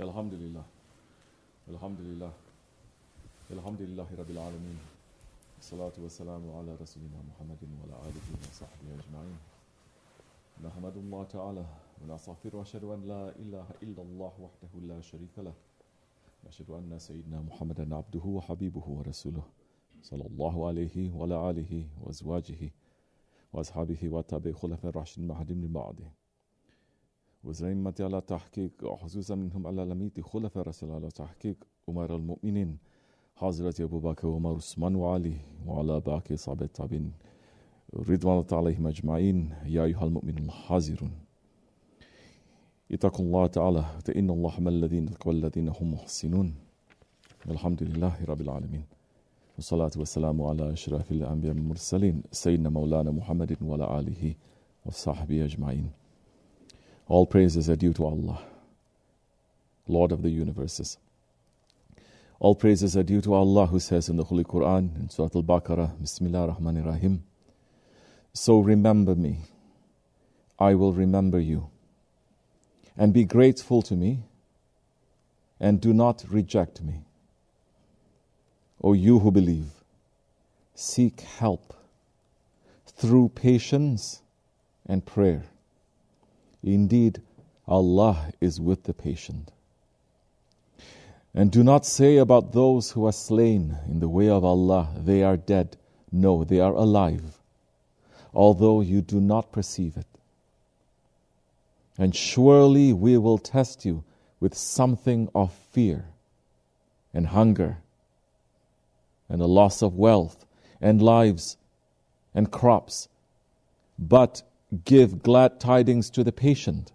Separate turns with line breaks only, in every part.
الحمد لله. الحمد لله. الحمد لله رب العالمين. الصلاة والسلام على رسولنا محمد وعلى آله وصحبه أجمعين. نحمد الله تعالى ونستغفر وأشهد أن لا إله إلا الله وحده لا شريك له. وأشهد أن سيدنا محمدا عبده وحبيبه ورسوله صلى الله عليه وعلى آله وأزواجه وأصحابه وتابع خلفاء الراشدين المهديين من بعده. وزعيمة على تحقيق خصوصا منهم على لميت خلفاء رسول الله تحقيق أمر المؤمنين حضرة أبو بكر وعمر عثمان وعلي وعلى باقي صحابة التابعين. رضوان الله عليهم أجمعين. يا أيها المؤمنون الحاضرون اتقوا الله تعالى فإن الله مع الذين اتقوا الذين هم محسنون. الحمد لله رب العالمين والصلاة والسلام على أشرف الأنبياء والمرسلين سيدنا مولانا محمد وعلى آله وصحبه أجمعين. All praises are due to Allah, Lord of the universes. All praises are due to Allah who says in the Holy Quran in Surah Al Baqarah, Bismillah Rahman Rahim. So remember me, I will remember you, and be grateful to me, and do not reject me. O you who believe, seek help through patience and prayer. Indeed, Allah is with the patient. And do not say about those who are slain in the way of Allah, they are dead. No, they are alive, although you do not perceive it. And surely we will test you with something of fear and hunger and a loss of wealth and lives and crops. But give glad tidings to the patient.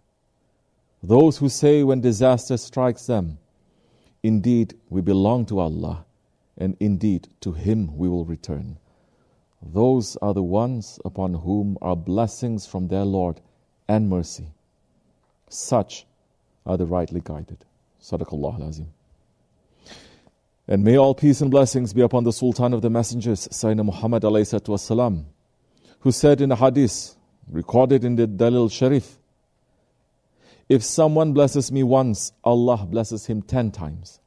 Those who say when disaster strikes them, Indeed, we belong to Allah, and indeed to Him we will return. Those are the ones upon whom are blessings from their Lord and mercy. Such are the rightly guided. Sadaqallah Azim. And may all peace and blessings be upon the Sultan of the Messengers, Sayyidina Muhammad Alayhi wasalam, who said in a hadith, recorded in the Dalil Sharif, if someone blesses me once, Allah blesses him ten times.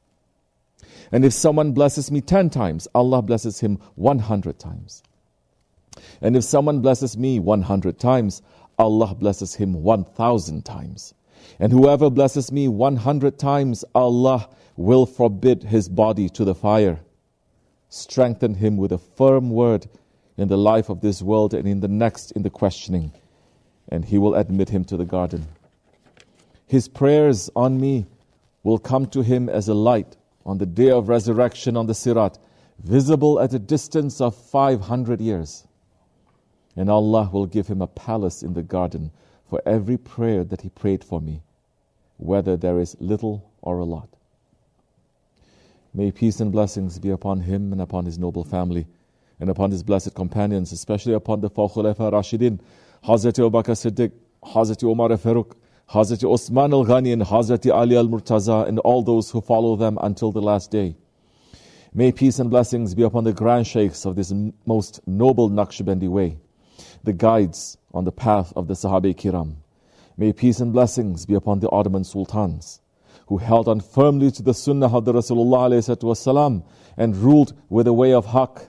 And if someone blesses me ten times, Allah blesses him one hundred times. And if someone blesses me one hundred times, Allah blesses him one thousand times. And whoever blesses me one hundred times, Allah will forbid his body to the fire. Strengthen him with a firm word in the life of this world and in the next in the questioning, and he will admit him to the garden. His prayers on me will come to him as a light on the day of resurrection on the Sirat, visible at a distance of 500 years. And Allah will give him a palace in the garden for every prayer that he prayed for me, whether there is little or a lot. May peace and blessings be upon him and upon his noble family and upon his blessed companions, especially upon the four Khulafa Rashidin, Hazrat Abu Bakr Siddiq, Hazrat Umar Faruk, Hazrat Osman al Ghani, and Hazrat Ali al Murtaza, and all those who follow them until the last day. May peace and blessings be upon the grand sheikhs of this most noble Naqshbandi way, the guides on the path of the Sahabi Kiram. May peace and blessings be upon the Ottoman sultans who held on firmly to the Sunnah of the Rasulullah and ruled with the way of Haqq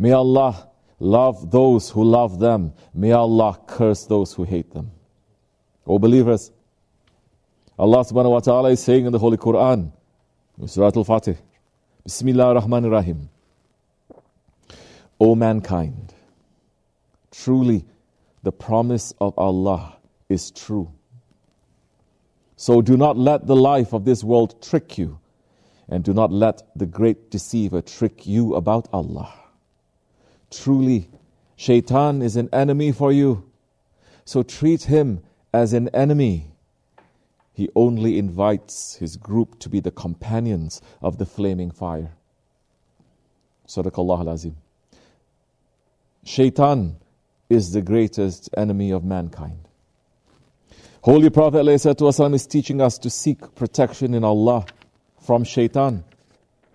May Allah love those who love them. May Allah curse those who hate them. O believers, Allah subhanahu wa ta'ala is saying in the Holy Quran, Surah Al Fatir, Bismillah ar-Rahman ar-Rahim. O mankind, truly the promise of Allah is true. So do not let the life of this world trick you, and do not let the great deceiver trick you about Allah. Truly, Shaitan is an enemy for you, so treat him as an enemy. He only invites his group to be the companions of the flaming fire. Sadaqallah al-Azim. Shaitan is the greatest enemy of mankind. Holy Prophet ﷺ is teaching us to seek protection in Allah from shaitan,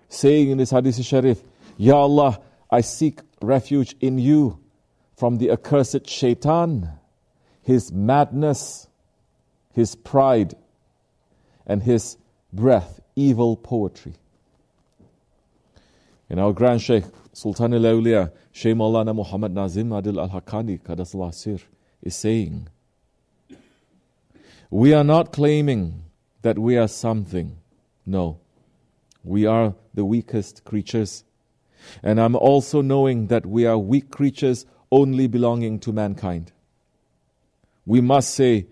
saying in this hadith sharif, Ya Allah, I seek refuge in you from the accursed shaitan, his madness, his pride, and his breath, evil poetry. In our Grand Sheikh, Sultan al Awliya, Shaykh Maulana Muhammad Nazim Adil al Haqqani, Sir, is saying, We are not claiming that we are something. No. We are the weakest creatures. And I'm also knowing that we are weak creatures only belonging to mankind. We must say,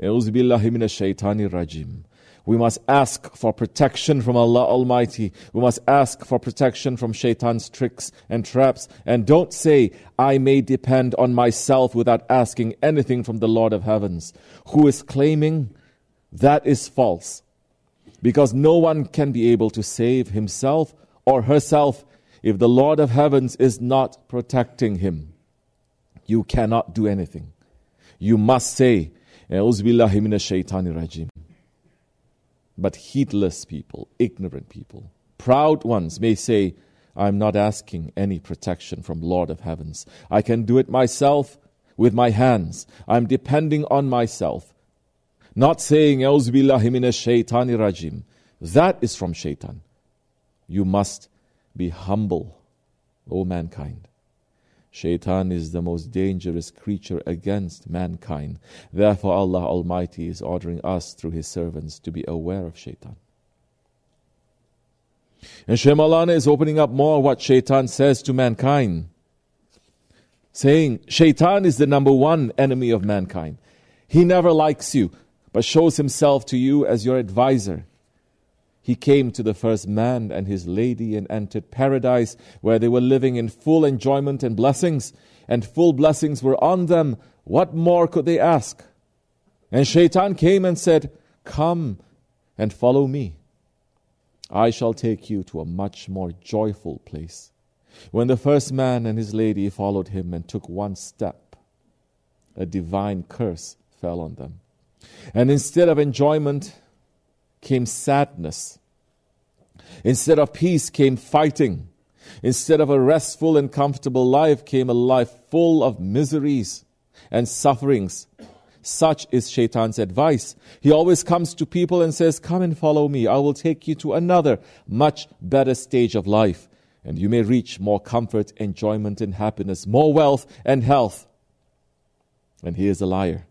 rajim. We must ask for protection from Allah Almighty. We must ask for protection from shaitan's tricks and traps. And don't say, I may depend on myself without asking anything from the Lord of heavens. Who is claiming that is false. Because no one can be able to save himself or herself if the Lord of heavens is not protecting him. You cannot do anything. You must say, rajim. But heedless people, ignorant people, proud ones may say, I'm not asking any protection from Lord of heavens. I can do it myself with my hands. I'm depending on myself. Not saying, rajim. That is from shaitan. You must be humble, O mankind. Shaitan is the most dangerous creature against mankind. Therefore, Allah Almighty is ordering us through His servants to be aware of Shaitan. And Shaykh Maulana is opening up more what Shaitan says to mankind, saying, Shaitan is the number one enemy of mankind. He never likes you, but shows himself to you as your advisor. He came to the first man and his lady and entered paradise where they were living in full enjoyment and blessings, and full blessings were on them. What more could they ask? And Shaitan came and said, Come and follow me. I shall take you to a much more joyful place. When the first man and his lady followed him and took one step, a divine curse fell on them. And instead of enjoyment, came sadness. Instead of peace came fighting. Instead of a restful and comfortable life came a life full of miseries and sufferings. Such is Shaitan's advice. He always comes to people and says, Come and follow me. I will take you to another, much better stage of life. And you may reach more comfort, enjoyment, and happiness, more wealth and health. And he is a liar.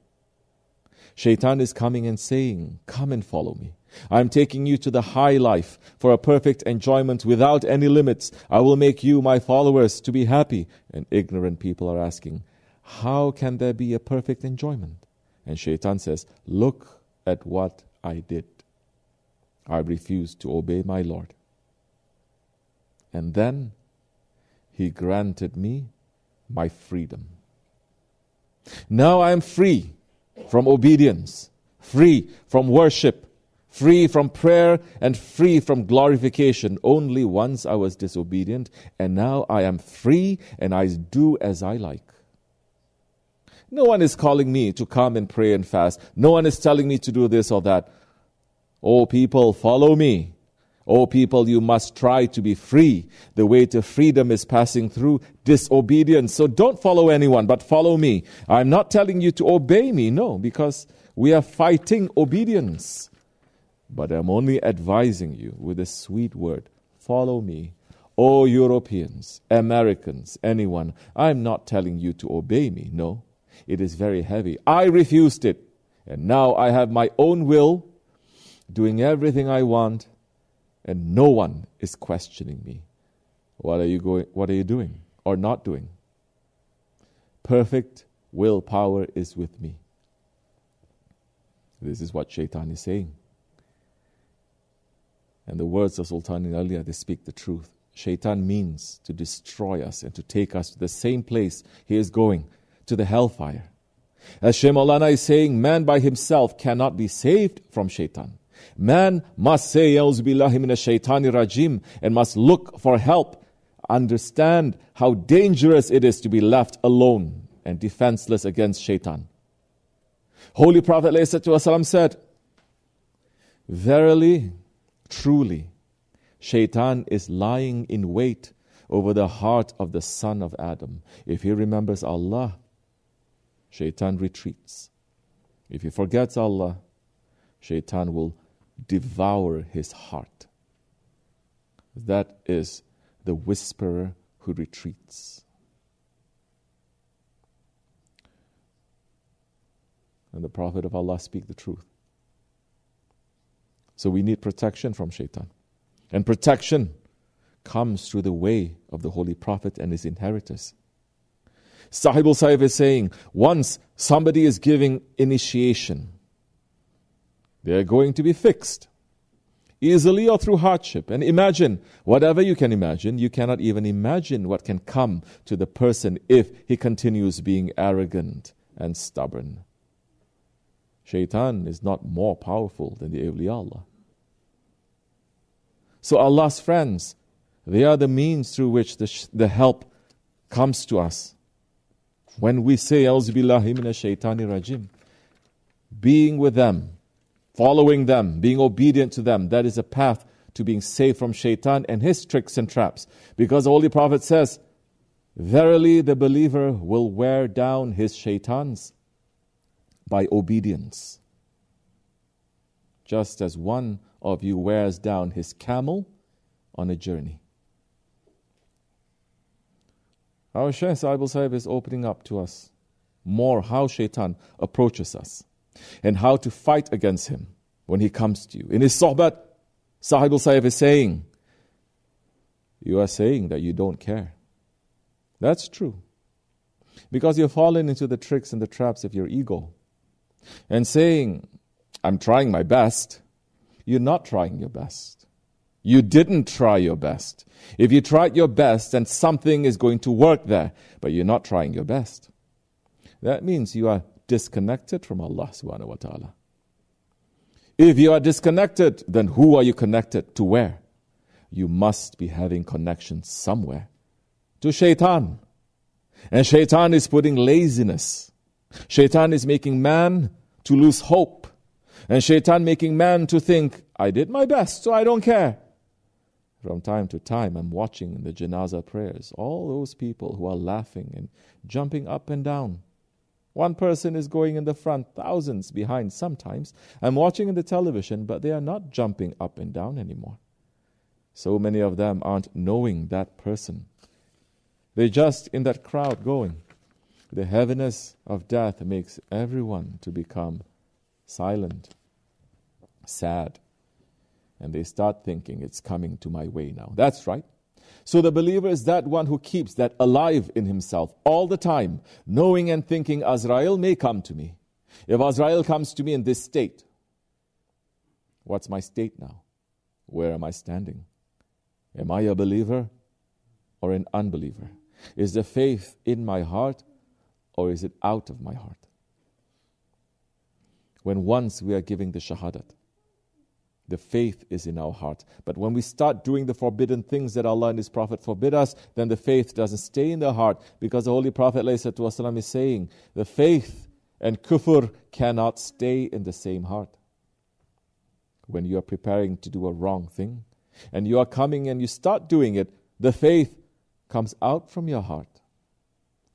Shaitan is coming and saying, Come and follow me. I'm taking you to the high life for a perfect enjoyment without any limits. I will make you, my followers, to be happy. And ignorant people are asking, How can there be a perfect enjoyment? And Shaitan says, Look at what I did. I refused to obey my Lord. And then he granted me my freedom. Now I am free from obedience, free from worship, free from prayer and free from glorification. Only once I was disobedient, and now I am free and I do as I like. No one is calling me to come and pray and fast. No one is telling me to do this or that. Oh, people, follow me. Oh, people, you must try to be free. The way to freedom is passing through disobedience. So don't follow anyone, but follow me. I'm not telling you to obey me, no, because we are fighting obedience. But I'm only advising you with a sweet word follow me. Oh, Europeans, Americans, anyone, I'm not telling you to obey me. No, it is very heavy. I refused it. And now I have my own will, doing everything I want, and no one is questioning me. What are you going what are you doing or not doing? Perfect willpower is with me. This is what Shaitan is saying. And the words of Sultan Awliya, they speak the truth. Shaitan means to destroy us and to take us to the same place he is going, to the hellfire. As Shaykh Maulana is saying, man by himself cannot be saved from shaitan. Man must say, minash shaitani rajim, and must look for help, understand how dangerous it is to be left alone and defenseless against shaitan. Holy Prophet said, Verily, Truly, Shaitan is lying in wait over the heart of the son of Adam. If he remembers Allah, Shaitan retreats. If he forgets Allah, Shaitan will devour his heart. That is the whisperer who retreats. And the Prophet of Allah speak the truth. So we need protection from shaitan. And protection comes through the way of the Holy Prophet and his inheritors. Sahib al is saying, once somebody is giving initiation, they are going to be fixed, easily or through hardship. And imagine, whatever you can imagine, you cannot even imagine what can come to the person if he continues being arrogant and stubborn. Shaitan is not more powerful than the awliya Allah. So Allah's friends, they are the means through which the, sh- the help comes to us. When we say, Auzubillahi shaitani rajim, being with them, following them, being obedient to them, that is a path to being saved from shaitan and his tricks and traps. Because the Holy Prophet says, Verily the believer will wear down his shaitans by obedience. Just as one of you wears down his camel on a journey. Our Shaykh Sahib is opening up to us more how shaitan approaches us and how to fight against him when he comes to you. In his sohbat, Sahib Sahib is saying, You are saying that you don't care. That's true. Because you've fallen into the tricks and the traps of your ego. And saying, I'm trying my best, you're not trying your best. You didn't try your best. If you tried your best, then something is going to work there, but you're not trying your best. That means you are disconnected from Allah subhanahu wa ta'ala. If you are disconnected, then who are you connected to where? You must be having connection somewhere to shaitan. And shaitan is putting laziness. Shaitan is making man to lose hope. And shaitan making man to think, I did my best, so I don't care. From time to time, I'm watching in the janazah prayers all those people who are laughing and jumping up and down. One person is going in the front, thousands behind sometimes. I'm watching in the television, but they are not jumping up and down anymore. So many of them aren't knowing that person. They're just in that crowd going. The heaviness of death makes everyone to become silent, sad, and they start thinking it's coming to my way now. That's right. So the believer is that one who keeps that alive in himself all the time, knowing and thinking Azrael may come to me. If Azrael comes to me in this state, what's my state now? Where am I standing? Am I a believer or an unbeliever? Is the faith in my heart or is it out of my heart? when once we are giving the shahadat. The faith is in our heart. But when we start doing the forbidden things that Allah and His Prophet forbid us, then the faith doesn't stay in the heart because the Holy Prophet ﷺ is saying the faith and kufr cannot stay in the same heart. When you are preparing to do a wrong thing and you are coming and you start doing it, the faith comes out from your heart.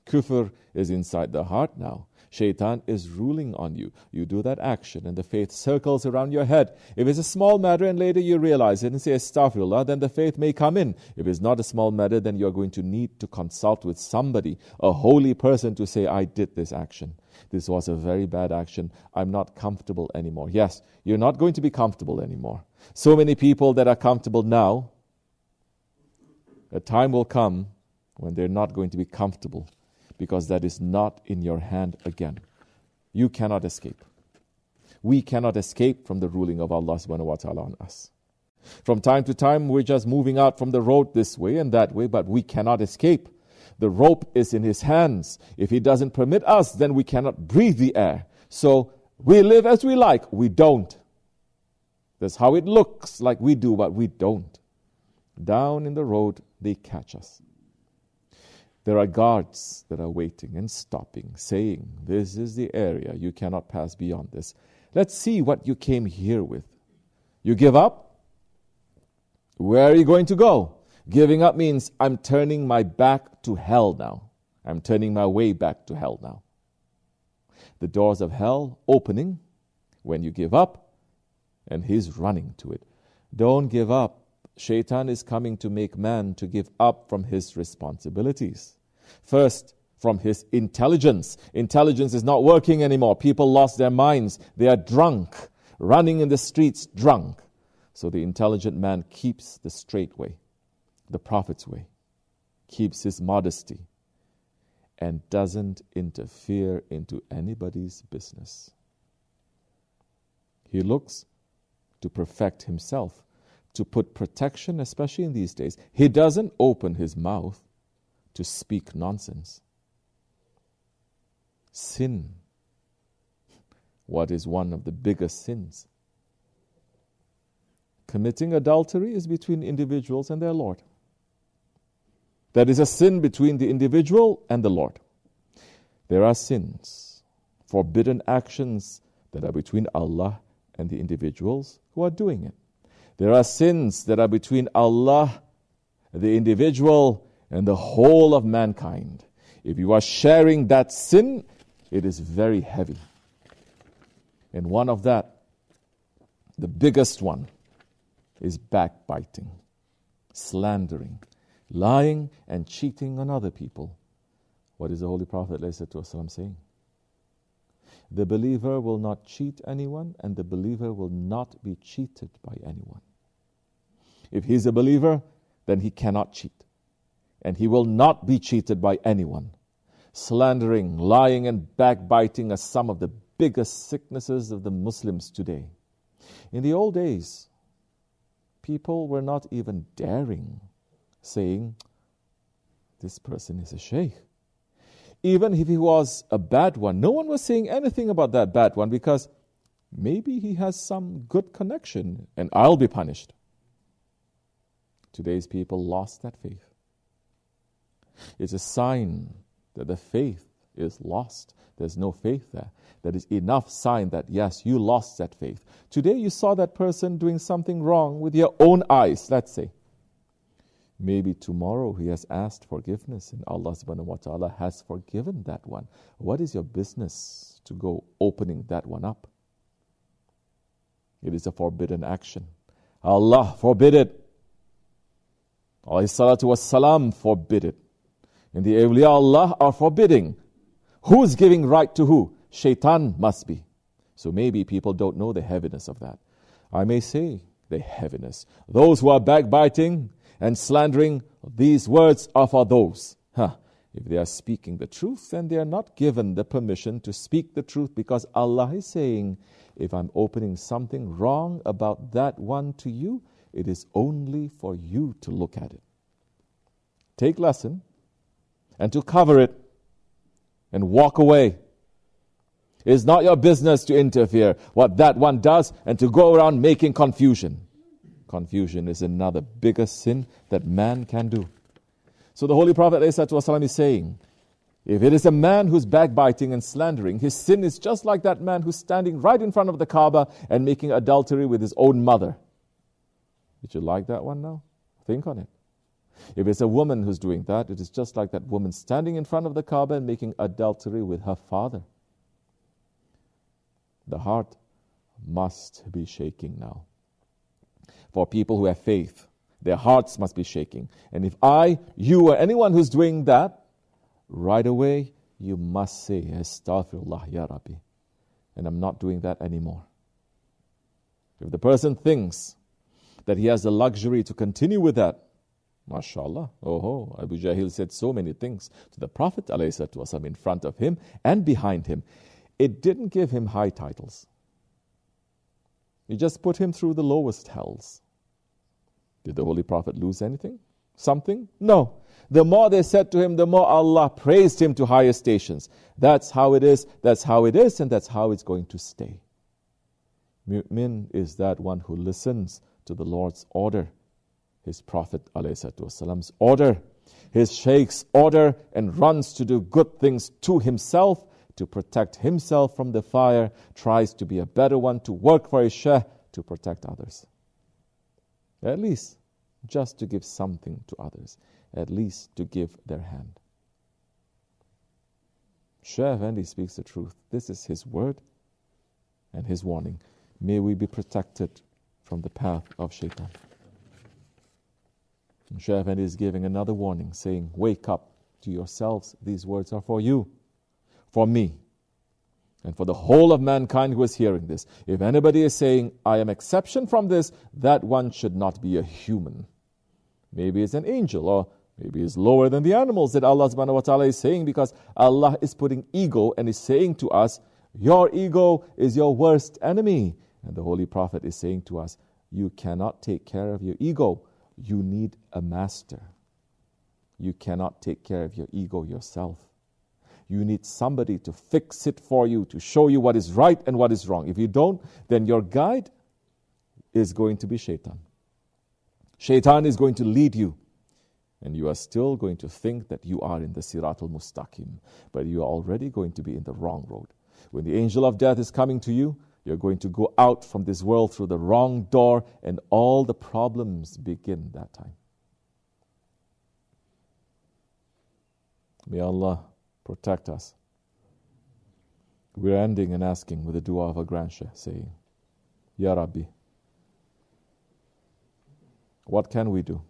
Kufr is inside the heart now. Shaitan is ruling on you. You do that action and the faith circles around your head. If it's a small matter and later you realize it and say astaghfirullah, then the faith may come in. If it's not a small matter, then you're going to need to consult with somebody, a holy person to say, I did this action. This was a very bad action. I'm not comfortable anymore. Yes, you're not going to be comfortable anymore. So many people that are comfortable now, a time will come when they're not going to be comfortable because that is not in your hand again. You cannot escape. We cannot escape from the ruling of Allah subhanahu wa ta'ala on us. From time to time, we're just moving out from the road this way and that way, but we cannot escape. The rope is in His hands. If He doesn't permit us, then we cannot breathe the air. So we live as we like. We don't. That's how it looks like we do, but we don't. Down in the road, they catch us. There are guards that are waiting and stopping, saying, This is the area, you cannot pass beyond this. Let's see what you came here with. You give up? Where are you going to go? Giving up means I'm turning my back to hell now. I'm turning my way back to hell now. The doors of hell opening when you give up, and he's running to it. Don't give up. Shaitan is coming to make man to give up from his responsibilities. First, from his intelligence. Intelligence is not working anymore. People lost their minds. They are drunk, running in the streets drunk. So the intelligent man keeps the straight way, the Prophet's way, keeps his modesty, and doesn't interfere into anybody's business. He looks to perfect himself, to put protection, especially in these days. He doesn't open his mouth to speak nonsense. Sin. What is one of the biggest sins? Committing adultery is between individuals and their Lord. That is a sin between the individual and the Lord. There are sins, forbidden actions that are between Allah and the individuals who are doing it. There are sins that are between Allah, the individual, and the whole of mankind. If you are sharing that sin, it is very heavy. And one of that, the biggest one, is backbiting, slandering, lying, and cheating on other people. What is the Holy Prophet ﷺ saying? The believer will not cheat anyone, and the believer will not be cheated by anyone. If he's a believer, then he cannot cheat, and he will not be cheated by anyone. Slandering, lying, and backbiting are some of the biggest sicknesses of the Muslims today. In the old days, people were not even daring saying, This person is a sheikh. Even if he was a bad one, no one was saying anything about that bad one because maybe he has some good connection and I'll be punished. Today's people lost that faith. It's a sign that the faith is lost. There's no faith there. That is enough sign that yes, you lost that faith. Today you saw that person doing something wrong with your own eyes, let's say. Maybe tomorrow he has asked forgiveness and Allah subhanahu wa ta'ala has forgiven that one. What is your business to go opening that one up? It is a forbidden action. Allah forbid it. Salatu was salam forbid it. And the awliya Allah are forbidding. Who is giving right to who? Shaitan must be. So maybe people don't know the heaviness of that. I may say the heaviness. Those who are backbiting and slandering, these words are for those. Huh. If they are speaking the truth, then they are not given the permission to speak the truth because Allah is saying, if I'm opening something wrong about that one to you, it is only for you to look at it. Take lesson and to cover it and walk away. It is not your business to interfere what that one does and to go around making confusion. Confusion is another biggest sin that man can do. So the Holy Prophet ﷺ is saying, if it is a man who's backbiting and slandering, his sin is just like that man who's standing right in front of the Kaaba and making adultery with his own mother. Did you like that one now? Think on it. If it's a woman who's doing that, it is just like that woman standing in front of the Kaaba and making adultery with her father. The heart must be shaking now for people who have faith. Their hearts must be shaking. And if I, you, or anyone who's doing that, right away you must say, Astaghfirullah, Ya Rabbi. And I'm not doing that anymore. If the person thinks that he has the luxury to continue with that, mashallah, oh, Abu Jahil said so many things to the Prophet ﷺ in front of him and behind him. It didn't give him high titles. He just put him through the lowest hells. Did the Holy Prophet lose anything? Something? No. The more they said to him, the more Allah praised him to higher stations. That's how it is, that's how it is, and that's how it's going to stay. Mu'min is that one who listens to the Lord's order, his Prophet ﷺ's order, his Shaykh's order, and runs to do good things to himself to protect himself from the fire, tries to be a better one, to work for his Shaykh, to protect others. At least just to give something to others, at least to give their hand. Shaykh Effendi speaks the truth. This is his word and his warning. May we be protected from the path of shaitan. Shaykh Effendi is giving another warning, saying, Wake up to yourselves. These words are for you, for me, and for the whole of mankind who is hearing this. If anybody is saying, I am exception from this, that one should not be a human. Maybe it's an angel, or maybe it's lower than the animals that Allah subhanahu wa ta'ala is saying, because Allah is putting ego and is saying to us, Your ego is your worst enemy. And the Holy Prophet is saying to us, You cannot take care of your ego. You need a master. You cannot take care of your ego yourself. You need somebody to fix it for you, to show you what is right and what is wrong. If you don't, then your guide is going to be shaitan. Shaitan is going to lead you. And you are still going to think that you are in the Siratul Mustaqim, but you are already going to be in the wrong road. When the angel of death is coming to you, you're going to go out from this world through the wrong door, and all the problems begin that time. May Allah protect us. We're ending and asking with the dua of a Grandsheikh, saying, Ya Rabbi, what can we do?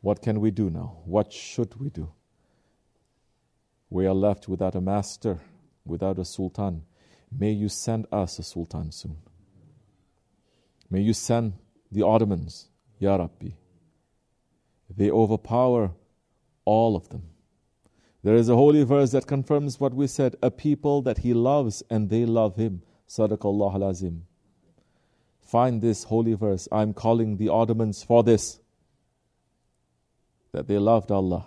What can we do now? What should we do? We are left without a master, without a sultan. May you send us a sultan soon. May you send the Ottomans, Ya Rabbi. They overpower all of them. There is a holy verse that confirms what we said a people that he loves and they love him. Sadaqallah al-Azim. Find this holy verse. I'm calling the Ottomans for this. That they loved Allah.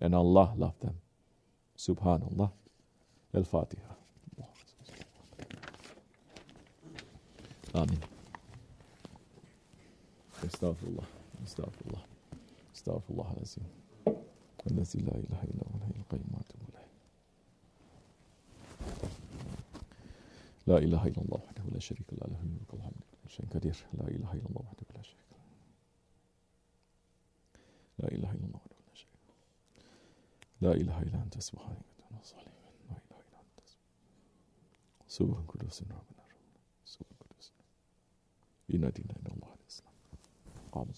And Allah loved them. Subhanallah. Al-Fatiha. Amin. Astaghfirullah. Astaghfirullah. Astaghfirullah al-Azim. الذي لا إله إلا هو الحي القيوم وأتوب إليه لا إله إلا الله وحده لا شريك له له الملك والحمد لله شيء قدير لا إله إلا الله وحده لا شريك له لا إله إلا الله وحده لا شريك له لا إله إلا أنت سبحانك إنا الظالمين لا إله إلا أنت سبحان قدوس ربنا سبحان قدوس إن دين إلا الله الإسلام قام